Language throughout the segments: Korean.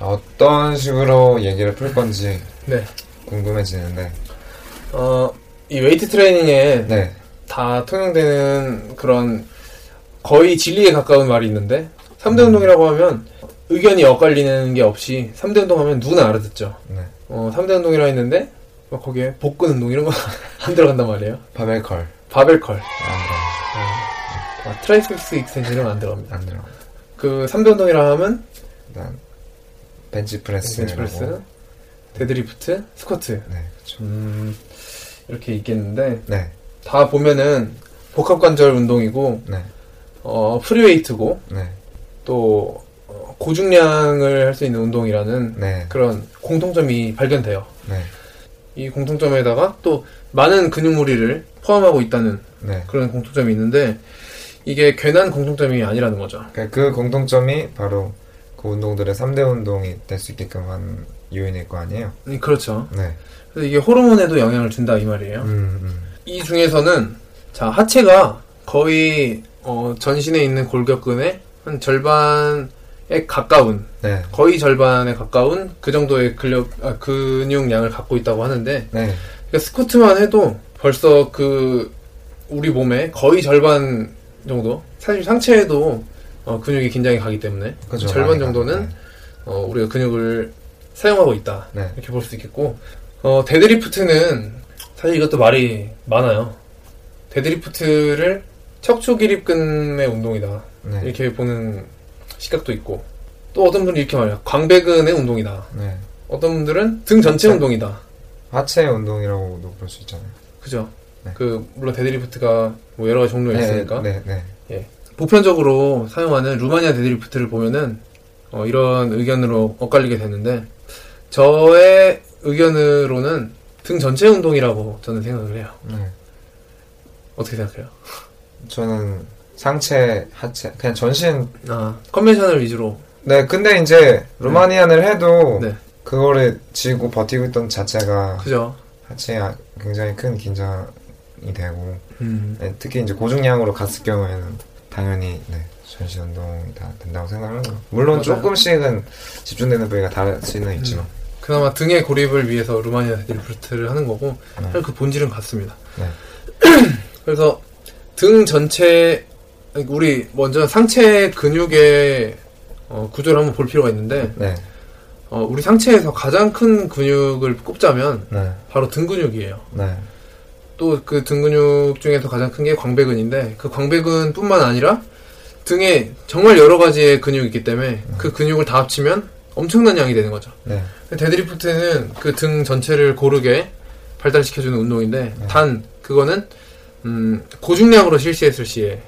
어떤 식으로 얘기를 풀 건지 네. 궁금해지는데 어, 이 웨이트 트레이닝에 네 다 통용되는 그런 거의 진리에 가까운 말이 있는데 3대 운동이라고 하면 의견이 엇갈리는 게 없이 3대 운동 하면 누구나 알아듣죠. 네. 어, 3대 운동이라 했는데 막 거기에 복근 운동 이런 거 안 들어간단 말이에요. barbell curl barbell curl, 안 아, triceps extension 이런 거 안 들어갑니다. 들어 안 들어 그 3대 운동이라 하면 벤치프레스 벤치프레스, 데드리프트, 스쿼트? 네 그렇죠. 음, 이렇게 있겠는데 네. 다 보면은 복합관절 운동이고 네, 어, 프리웨이트고 네, 또 어, 고중량을 할 수 있는 운동이라는 네, 그런 공통점이 발견돼요. 네, 이 공통점에다가 또 많은 근육무리를 포함하고 있다는 네. 그런 공통점이 있는데 이게 괜한 공통점이 아니라는 거죠. 그러니까 그 공통점이 바로 그 운동들의 3대 운동이 될 수 있게끔 한 요인일 거 아니에요? 음, 그렇죠. 네. 그래서 이게 호르몬에도 영향을 준다 이 말이에요. 음, 음. 이 중에서는 자 하체가 거의 어, 전신에 있는 골격근의 한 절반에 가까운 네, 거의 절반에 가까운 그 정도의 근력 아, 근육량을 갖고 있다고 하는데 네, 그러니까 스쿼트만 해도 벌써 그 우리 몸의 거의 절반 정도 사실 상체에도 어, 근육이 긴장이 가기 때문에 그죠. 절반 많이 정도는 가죠. 어, 우리가 근육을 사용하고 있다 네. 이렇게 볼 수 있겠고 어, 데드리프트는 사실 이것도 말이 많아요 데드리프트를 척추 기립근의 운동이다 네, 네, 이렇게 보는 시각도 있고 또 어떤 분이 이렇게 말해요 광배근의 운동이다 네. 어떤 분들은 등 전체 하체. 운동이다 하체 운동이라고도 볼 수 있잖아요. 그죠 네. 그 물론 데드리프트가 뭐 여러 가지 종류가 있으니까 네, 네, 보편적으로 사용하는 루마니아 데드리프트를 보면은 어, 이런 의견으로 엇갈리게 되는데 저의 의견으로는 등 전체 운동이라고 저는 생각을 해요. 네. 어떻게 생각해요? 저는 상체, 하체, 그냥 전신. 아 conventional 위주로 네, 근데 이제 Romanian을 해도 네. 그거를 지고 버티고 있던 자체가 그죠? 하체에 아- 굉장히 큰 긴장이 되고 음. 네, 특히 이제 고중량으로 갔을 경우에는 당연히 네, 전신 운동이 다 된다고 생각하는 거예요. 물론 맞아요. 조금씩은 집중되는 부위가 다를 수는 있지만 그나마 등의 고립을 위해서 루마니아 데드리프트를 하는 거고 네. 그 본질은 같습니다. 네. 그래서 등 전체 우리 먼저 상체 근육의 어, 구조를 한번 볼 필요가 있는데 네, 어, 우리 상체에서 가장 큰 근육을 꼽자면 네, 바로 등 근육이에요. 네, 또 그 등 근육 중에서 가장 큰 게 광배근인데 그 광배근뿐만 아니라 등에 정말 여러 가지의 근육이 있기 때문에 그 근육을 다 합치면 엄청난 양이 되는 거죠. 네, 데드리프트는 그 등 전체를 고르게 발달시켜주는 운동인데 단 그거는 음, 고중량으로 실시했을 시에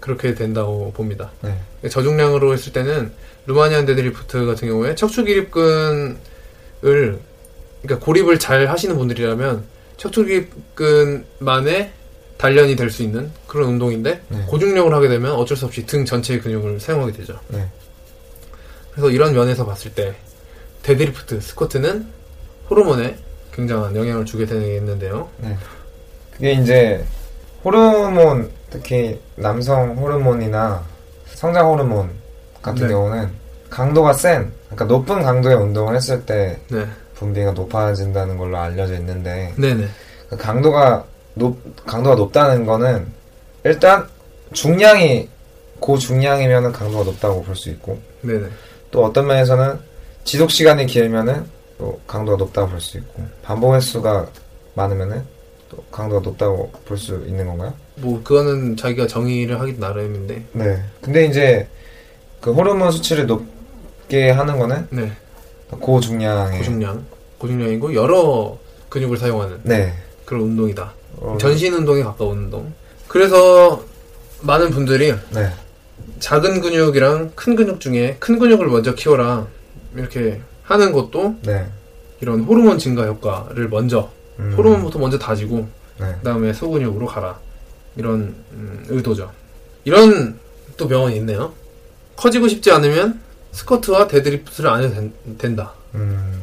그렇게 된다고 봅니다. 네, 저중량으로 했을 때는 Romanian 데드리프트 같은 경우에 척추 기립근을 그러니까 고립을 잘 하시는 분들이라면 척추 기립근만의 단련이 될 수 있는 그런 운동인데 네. 고중량을 하게 되면 어쩔 수 없이 등 전체의 근육을 사용하게 되죠. 네. 그래서 이런 면에서 봤을 때 데드리프트, 스쿼트는 호르몬에 굉장한 영향을 주게 되겠는데요. 네. 그게 이제 호르몬 특히 남성 호르몬이나 성장 호르몬 같은 네. 경우는 강도가 센 그러니까 높은 강도의 운동을 했을 때 네, 분비가 높아진다는 걸로 알려져 있는데 네네, 그 강도가 높 강도가 높다는 거는 일단 중량이 고중량이면은 강도가 높다고 볼 수 있고 네네, 또 어떤 면에서는 지속 시간이 길면은 또 강도가 높다고 볼 수 있고 반복 횟수가 많으면은 또 강도가 높다고 볼 수 있는 건가요? 뭐 그거는 자기가 정의를 하기 나름인데 네. 근데 이제 그 호르몬 수치를 높게 하는 거는 네 고중량의 고중량 고중량이고 여러 근육을 사용하는 네. 그런 운동이다. 어, 전신 운동에 가까운 운동. 그래서 많은 분들이 네. 작은 근육이랑 큰 근육 중에 큰 근육을 먼저 키워라 이렇게 하는 것도 네. 이런 호르몬 증가 효과를 먼저 음, 호르몬부터 먼저 다지고 네. 그다음에 소근육으로 가라 이런 음, 의도죠. 이런 또 명언이 있네요. 커지고 싶지 않으면 스쿼트와 데드리프트를 안 해도 된, 된다. 음,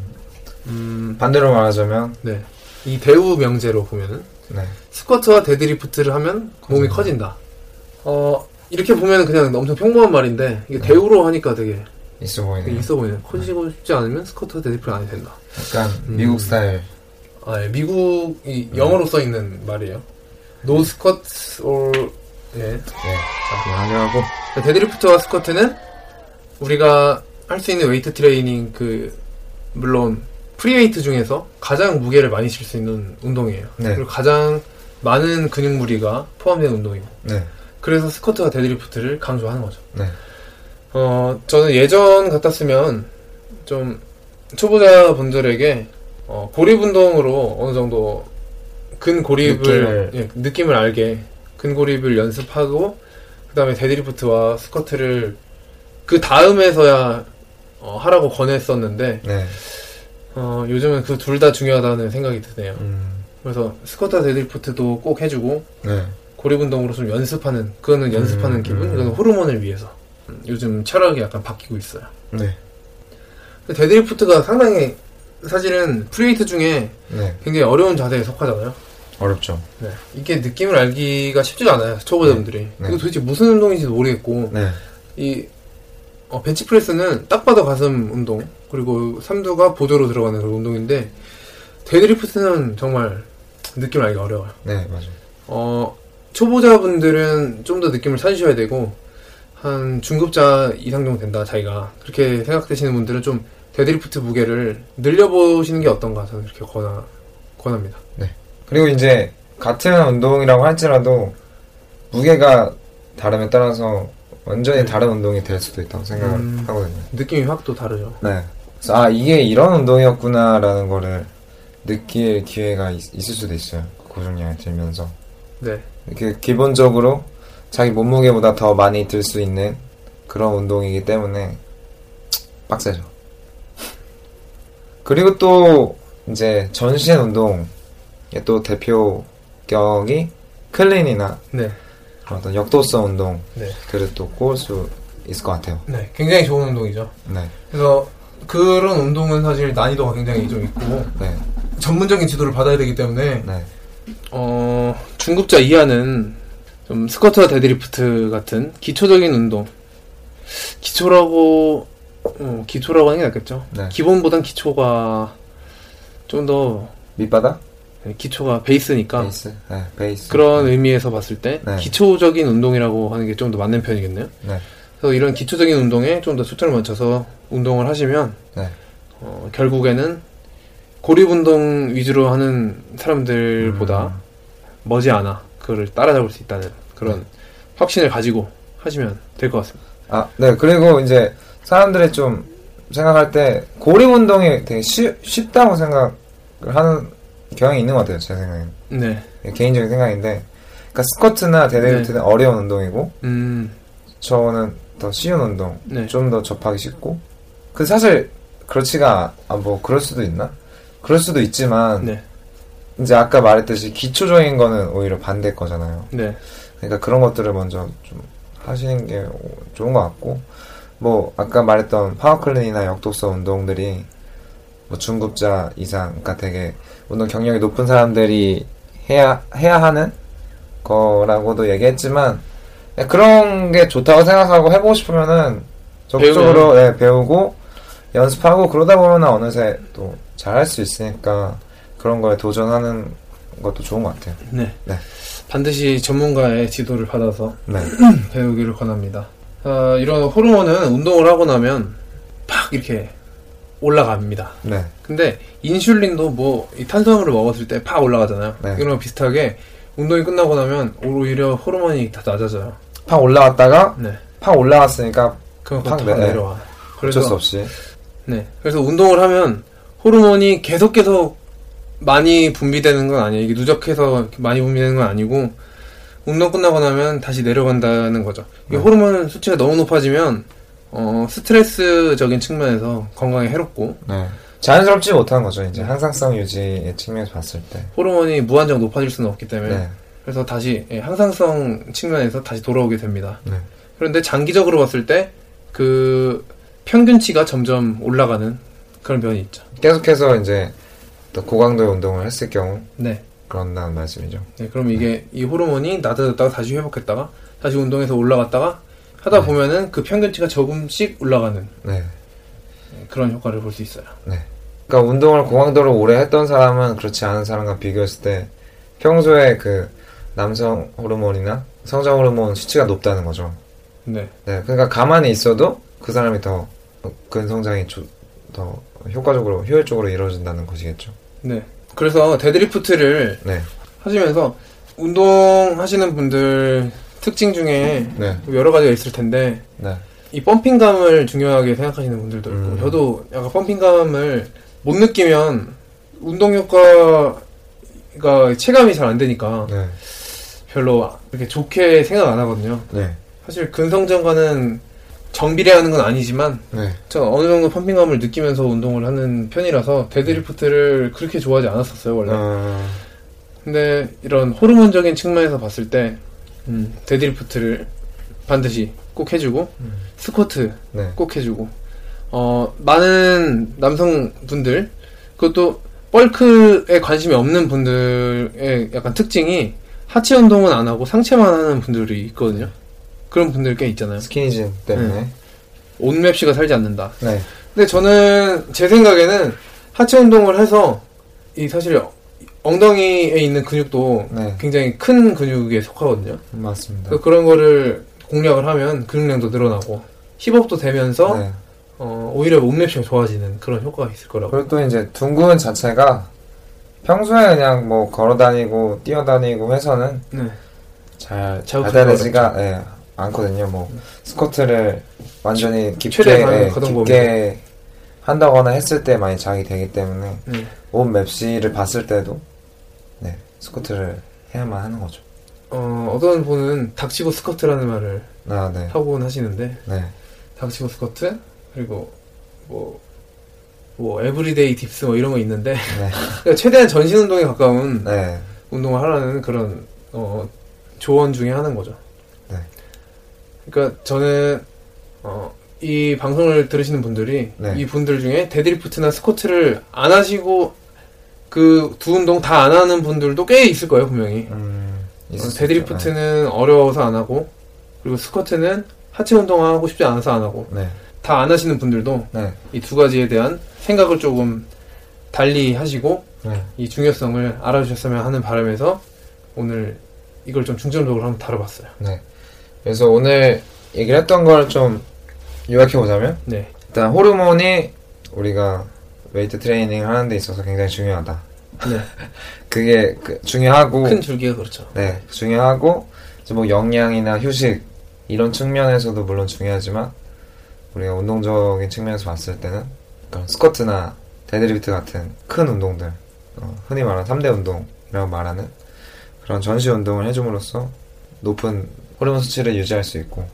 음, 반대로 말하자면 네. 이 대우 명제로 보면은 네. 스쿼트와 데드리프트를 하면 몸이 커진다. 커진다. 어, 이렇게 보면 그냥 엄청 평범한 말인데, 이게 네. 대우로 하니까 되게, 있어 되게 보이네요. 있어 보이네. 커지고 싶지 않으면 스쿼트와 데드리프트를 안 해도 된다. 약간 음. 미국 스타일. 아, 예, 미국이 영어로 써 있는 말이에요. No squats or, 예. 네. 하려고. 데드리프트와 스쿼트는 우리가 할 수 있는 웨이트 트레이닝 그, 물론, free weight 중에서 가장 무게를 많이 칠 수 있는 운동이에요. 네. 그리고 가장 많은 근육 무리가 포함된 운동이고. 네. 그래서 스쿼트와 데드리프트를 강조하는 거죠. 네. 어, 저는 예전 같았으면 좀 초보자 분들에게 어, 고립 운동으로 어느 정도 근 고립을 느낌을. 예, 느낌을 알게 근 고립을 연습하고 그 다음에 데드리프트와 스쿼트를 그 다음에서야 어, 하라고 권했었는데 네. 어, 요즘은 그 둘 다 중요하다는 생각이 드네요. 음, 그래서 스쿼트와 데드리프트도 꼭 해주고 네. 고립 운동으로 좀 연습하는 그거는 연습하는 음, 기분 음. 이거는 호르몬을 위해서 음, 요즘 철학이 약간 바뀌고 있어요 네. 데드리프트가 상당히 사실은 free weight 중에 네. 굉장히 어려운 자세에 속하잖아요 어렵죠. 네. 이게 느낌을 알기가 쉽지가 않아요 초보자분들이 네. 이거 도대체 무슨 운동인지도 모르겠고 네. 이 어, 벤치프레스는 딱 봐도 가슴 운동 그리고 삼두가 보조로 들어가는 그런 운동인데 데드리프트는 정말 느낌을 알기가 어려워요 네, 맞아요. 어, 초보자분들은 좀 더 느낌을 찾으셔야 되고, 한 중급자 이상 정도 된다, 자기가. 그렇게 생각되시는 분들은 좀 데드리프트 무게를 늘려보시는 게 어떤가, 저는 그렇게 권하, 권합니다. 그리고 이제 같은 운동이라고 할지라도 무게가 다름에 따라서 완전히 네. 다른 운동이 될 수도 있다고 생각을 음. 하거든요. 느낌이 확 또 다르죠. 네. 그래서 아 이게 이런 운동이었구나라는 거를 느낄 기회가 있, 을 수도 있어요. 고중량을 들면서 네. 이렇게 기본적으로 자기 몸무게보다 더 많이 들 수 있는 그런 운동이기 때문에 빡세죠. 그리고 또 이제 전신 운동의 또 대표격이 클린이나 네. 어떤 역도성 운동들을 네. 또 꼽을 수 있을 것 같아요. 네. 굉장히 좋은 운동이죠. 네, 그래서 그런 운동은 사실 난이도가 굉장히 좀 있고, 네, 전문적인 지도를 받아야 되기 때문에, 네, 어, 중급자 이하는 좀 스쿼트와 데드리프트 같은 기초적인 운동. 기초라고, 어, 기초라고 하는 게 낫겠죠. 네. 기본보단 기초가 좀 더, 밑바닥, 기초가 베이스니까. 베이스, 네, 베이스. 그런 의미에서 봤을 때, 네. 기초적인 운동이라고 하는 게 좀 더 맞는 편이겠네요. 네, 그래서 이런 기초적인 운동에 좀 더 초점을 맞춰서 운동을 하시면, 네, 어, 결국에는 고립 운동 위주로 하는 사람들보다 음. 머지않아 그거를 따라잡을 수 있다는 그런 네. 확신을 가지고 하시면 될 것 같습니다. 아, 네. 그리고 이제 사람들이 좀 생각할 때 고립 운동이 되게 쉬, 쉽다고 생각을 하는 경향이 있는 것 같아요. 제 생각에는. 네, 개인적인 생각인데. 그러니까 스쿼트나 데드리프트는 어려운 운동이고 음, 저는 더 쉬운 운동. 네, 좀더 접하기 쉽고. 그 사실 그렇지가 아, 뭐 그럴 수도 있나? 그럴 수도 있지만 네, 이제 아까 말했듯이 기초적인 거는 오히려 반대 거잖아요. 네, 그러니까 그런 것들을 먼저 좀 하시는 게 좋은 것 같고, 뭐, 아까 말했던 power clean이나 역도성 운동들이, 뭐, 중급자 이상, 그러니까 되게, 운동 경력이 높은 사람들이 해야, 해야 하는 거라고도 얘기했지만, 네, 그런 게 좋다고 생각하고 해보고 싶으면은, 적극적으로 네, 배우고, 연습하고, 그러다 보면 어느새 또 잘할 수 있으니까, 그런 거에 도전하는 것도 좋은 것 같아요. 네. 네. 반드시 전문가의 지도를 받아서 네. 배우기를 권합니다. 어, 이런 호르몬은 운동을 하고 나면 팍 이렇게 올라갑니다. 네. 근데 인슐린도 뭐 이 탄수화물을 먹었을 때 팍 올라가잖아요. 네. 이런 거 비슷하게 운동이 끝나고 나면 오히려 호르몬이 다 낮아져요. 팍 올라갔다가 네. 팍 올라갔으니까 그만큼 팍팍 내- 내려와. 어쩔 수 없이 네. 그래서 운동을 하면 호르몬이 계속 계속 많이 분비되는 건 아니에요. 이게 누적해서 많이 분비되는 건 아니고 운동 끝나고 나면 다시 내려간다는 거죠. 이 네. 호르몬 수치가 너무 높아지면 어, 스트레스적인 측면에서 건강에 해롭고 네. 자연스럽지 못한 거죠. 이제 항상성 유지의 측면에서 봤을 때. 호르몬이 무한정 높아질 수는 없기 때문에 네. 그래서 다시 예, 항상성 측면에서 다시 돌아오게 됩니다. 네. 그런데 장기적으로 봤을 때 그 평균치가 점점 올라가는 그런 면이 있죠. 계속해서 이제 또 고강도의 운동을 했을 경우 네. 그런다는 말씀이죠. 네, 그럼 이게 이 호르몬이 낮아졌다가 다시 회복했다가 다시 운동해서 올라갔다가 하다 네. 보면은 그 평균치가 조금씩 올라가는 네. 네, 그런 효과를 볼 수 있어요. 그러니까 운동을 고강도로 오래 했던 사람은 그렇지 않은 사람과 비교했을 때 평소에 그 남성 호르몬이나 성장 호르몬 수치가 높다는 거죠. 네. 네. 그러니까 가만히 있어도 그 사람이 더 근성장이 조- 더 효과적으로 효율적으로 이루어진다는 것이겠죠. 네. 그래서 데드리프트를 네. 하시면서 운동하시는 분들 특징 중에 네. 여러 가지가 있을 텐데 네. 이 펌핑감을 중요하게 생각하시는 분들도 있고 음. 저도 약간 펌핑감을 못 느끼면 운동 효과가 체감이 잘 안 되니까 네. 별로 그렇게 좋게 생각 안 하거든요. 네. 사실 근성장과는 정비례하는 건 아니지만 네. 저 어느 정도 펌핑감을 느끼면서 운동을 하는 편이라서 데드리프트를 그렇게 좋아하지 않았었어요 원래. 어, 근데 이런 호르몬적인 측면에서 봤을 때 음, 데드리프트를 반드시 꼭 해주고 음. 스쿼트 네. 꼭 해주고 어 많은 남성분들 그것도 벌크에 관심이 없는 분들의 약간 특징이 하체 운동은 안 하고 상체만 하는 분들이 있거든요. 그런 분들 꽤 있잖아요. 스키니진 때문에. 옷맵시가 살지 않는다. 네. 근데 저는 제 생각에는 하체 운동을 해서 이 사실 엉덩이에 있는 근육도 네. 굉장히 큰 근육에 속하거든요. 맞습니다. 그런 거를 공략을 하면 근육량도 늘어나고 힙업도 되면서 네. 어, 오히려 몸맵시가 좋아지는 그런 효과가 있을 거라고. 그리고 또 이제 둥근 자체가 평소에 그냥 뭐 걸어 다니고 뛰어 다니고 해서는 네. 잘 받아내지가 예, 않거든요. 뭐 스쿼트를 완전히 깊게 예, 깊게 한다거나 했을 때 많이 자극이 되기 때문에 네. 옷 맵시를 봤을 때도 네 스쿼트를 해야만 하는 거죠. 어, 어떤 분은 닥치고 스쿼트라는 말을 아, 네, 하곤 하시는데 네, 닥치고 스쿼트 그리고 뭐, 뭐 everyday dips 뭐 이런 거 있는데 네, 그러니까 최대한 전신 운동에 가까운 네, 운동을 하라는 그런 어, 조언 중에 하나인 거죠. 네. 그러니까 저는 어, 이 방송을 들으시는 분들이 네. 이 분들 중에 데드리프트나 스쿼트를 안 하시고 그 두 운동 다 안 하는 분들도 꽤 있을 거예요 분명히. 음, 있죠. 데드리프트는 어려워서 안 하고 그리고 스쿼트는 하체 운동하고 싶지 않아서 안 하고 네, 다 안 하시는 분들도 네, 이 두 가지에 대한 생각을 조금 달리 하시고 네, 이 중요성을 알아주셨으면 하는 바람에서 오늘 이걸 좀 중점적으로 한번 다뤄봤어요. 네. 그래서 오늘 얘기를 했던 걸 좀 요약해 보자면 네, 일단 호르몬이 우리가 웨이트 트레이닝 하는 데 있어서 굉장히 중요하다. 네. 그게 그 중요하고 큰 줄기가 그렇죠. 네 중요하고 이제 뭐 영양이나 휴식 이런 측면에서도 물론 중요하지만 우리가 운동적인 측면에서 봤을 때는 그런 스쿼트나 데드리프트 같은 큰 운동들 어, 흔히 말하는 3대 운동이라고 말하는 그런 전시 운동을 해줌으로써 높은 호르몬 수치를 유지할 수 있고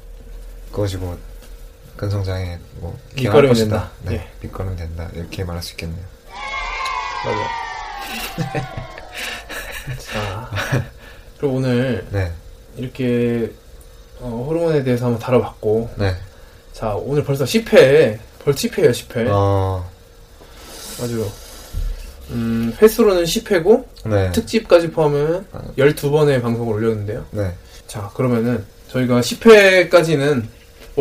그것이 뭐 근성장에 뭐 밑거름이 것이다. 된다. 네, 예. 밑거름이 된다 이렇게 말할 수 있겠네요. 맞아요. 자, 그럼 오늘 네, 이렇게 어, 호르몬에 대해서 한번 다뤄봤고, 네. 자 오늘 벌써 10회, 벌 10회예요 10회. 어, 아주 음, 횟수로는 10회고 네, 특집까지 포함하면 아. 12번의 방송을 올렸는데요. 네, 자 그러면은 저희가 10회까지는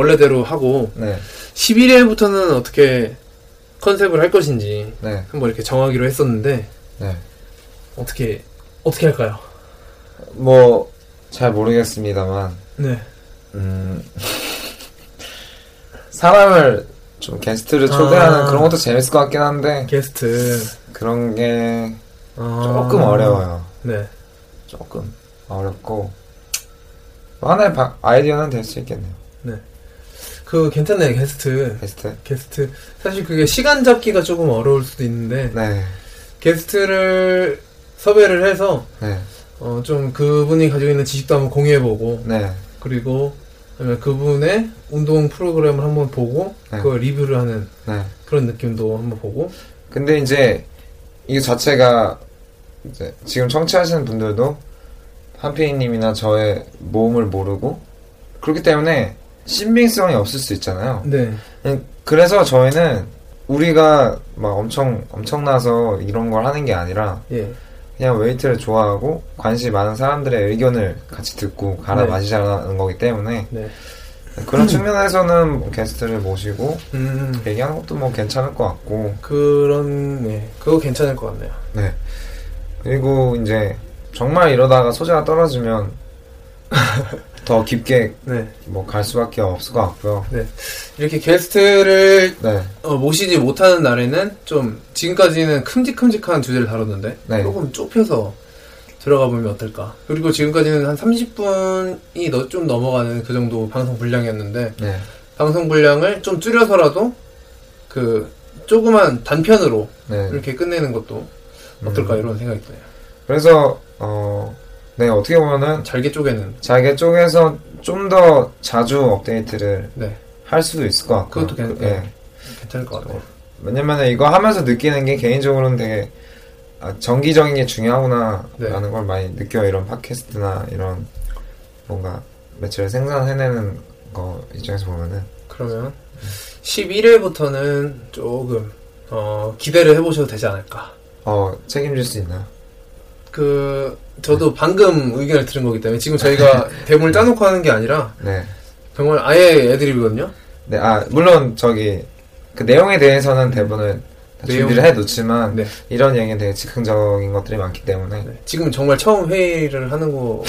원래대로 하고 네, 11회부터는 어떻게 컨셉을 할 것인지 네, 한번 이렇게 정하기로 했었는데 네. 어떻게 어떻게 할까요? 뭐 잘 모르겠습니다만 네. 음, 사람을 좀 게스트를 초대하는 아. 그런 것도 재밌을 것 같긴 한데 게스트. 그런 게 아. 조금 어려워요. 네. 조금 어렵고 뭐 하나의 바- 아이디어는 될 수 있겠네요. 그 괜찮네 게스트. 게스트. 게스트. 사실 그게 시간 잡기가 조금 어려울 수도 있는데 네, 게스트를 섭외를 해서 네, 어, 좀 그분이 가지고 있는 지식도 한번 공유해보고 네, 그리고 그분의 운동 프로그램을 한번 보고 네. 그걸 리뷰를 하는 네. 그런 느낌도 한번 보고 근데 이제 이 자체가 이제 지금 청취하시는 분들도 한피디님이나 저의 모험을 모르고 그렇기 때문에 신빙성이 없을 수 있잖아요. 네 음, 그래서 저희는 우리가 막 엄청 엄청나서 이런 걸 하는 게 아니라 예. 그냥 웨이트를 좋아하고 관심이 많은 사람들의 의견을 같이 듣고 갈아 네. 마시자는 거기 때문에 네. 그런 측면에서는 뭐 게스트를 모시고 음, 얘기하는 것도 뭐 괜찮을 것 같고 그런, 네. 그거 괜찮을 것 같네요. 네 그리고 이제 정말 이러다가 소재가 떨어지면 더 깊게 네. 뭐 갈 수밖에 없을 것 같고요 이렇게 게스트를 네 어, 모시지 못하는 날에는 좀 지금까지는 큼직큼직한 주제를 다뤘는데 네. 조금 좁혀서 들어가 보면 어떨까. 그리고 지금까지는 한 30분이 너, 좀 넘어가는 그 정도 방송 분량이었는데 네. 방송 분량을 좀 줄여서라도 그 조그만 단편으로 네. 이렇게 끝내는 것도 어떨까 음. 이런 생각이 드네요. 그래서 어, 네 어떻게 보면은 잘게 쪼개는. 자기 쪽에서 좀 더 자주 업데이트를 네. 할 수도 있을 것 같고요. 그것도 괜- 그- 예. 네. 괜찮을 것 같아요. 왜냐면 이거 하면서 느끼는 게 개인적으로는 되게 아, 정기적인 게 중요하구나 네. 라는 걸 많이 느껴요. 이런 팟캐스트나 이런 뭔가 매체를 생산해내는 거 입장에서 보면은 그러면 11회부터는 조금 어, 기대를 해보셔도 되지 않을까. 어 책임질 수 있나요? 그 저도 방금 의견을 들은 거기 때문에 지금 저희가 대본을 짜놓고 하는 게 아니라 네. 정말 아예 애드립이거든요. 네, 아 물론 저기 그 내용에 대해서는 대본을 다 내용- 준비를 해놓지만 네. 이런 얘기는 되게 즉흥적인 것들이 많기 때문에 네, 지금 정말 처음 회의를 하는 거.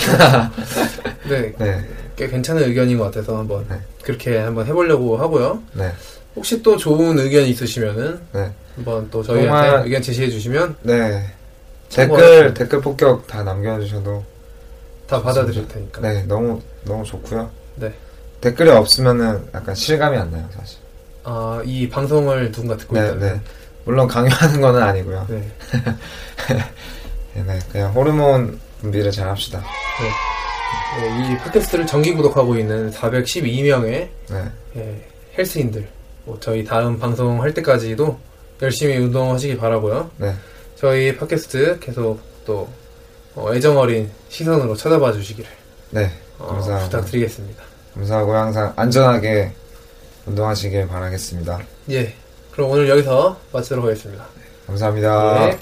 네, 네, 꽤 괜찮은 의견인 것 같아서 한번 네. 그렇게 한번 해보려고 하고요. 네, 혹시 또 좋은 의견 있으시면은 네, 한번 또 저희한테 정말- 의견 제시해 주시면 네. 댓글 댓글 폭격 다 남겨주셔도 다 받아들일 테니까. 네 너무 너무 좋고요. 네. 댓글이 없으면은 약간 실감이 안 나요 사실. 아, 이 방송을 누군가 듣고 네, 있다. 네. 물론 강요하는 거는 아니고요. 네. 네, 네. 그냥 호르몬 분비를 잘 합시다. 네, 이 팟캐스트를 정기 구독하고 있는 412명의 네, 예, 헬스인들 뭐 저희 다음 방송 할 때까지도 열심히 운동하시기 바라고요. 네, 저희 팟캐스트 계속 또 어, 애정 어린 시선으로 쳐다봐 주시기를 네. 어, 감사합니다. 부탁드리겠습니다. 감사하고 항상 안전하게 운동하시길 바라겠습니다. 예, 그럼 오늘 여기서 마치도록 하겠습니다. 감사합니다. 네.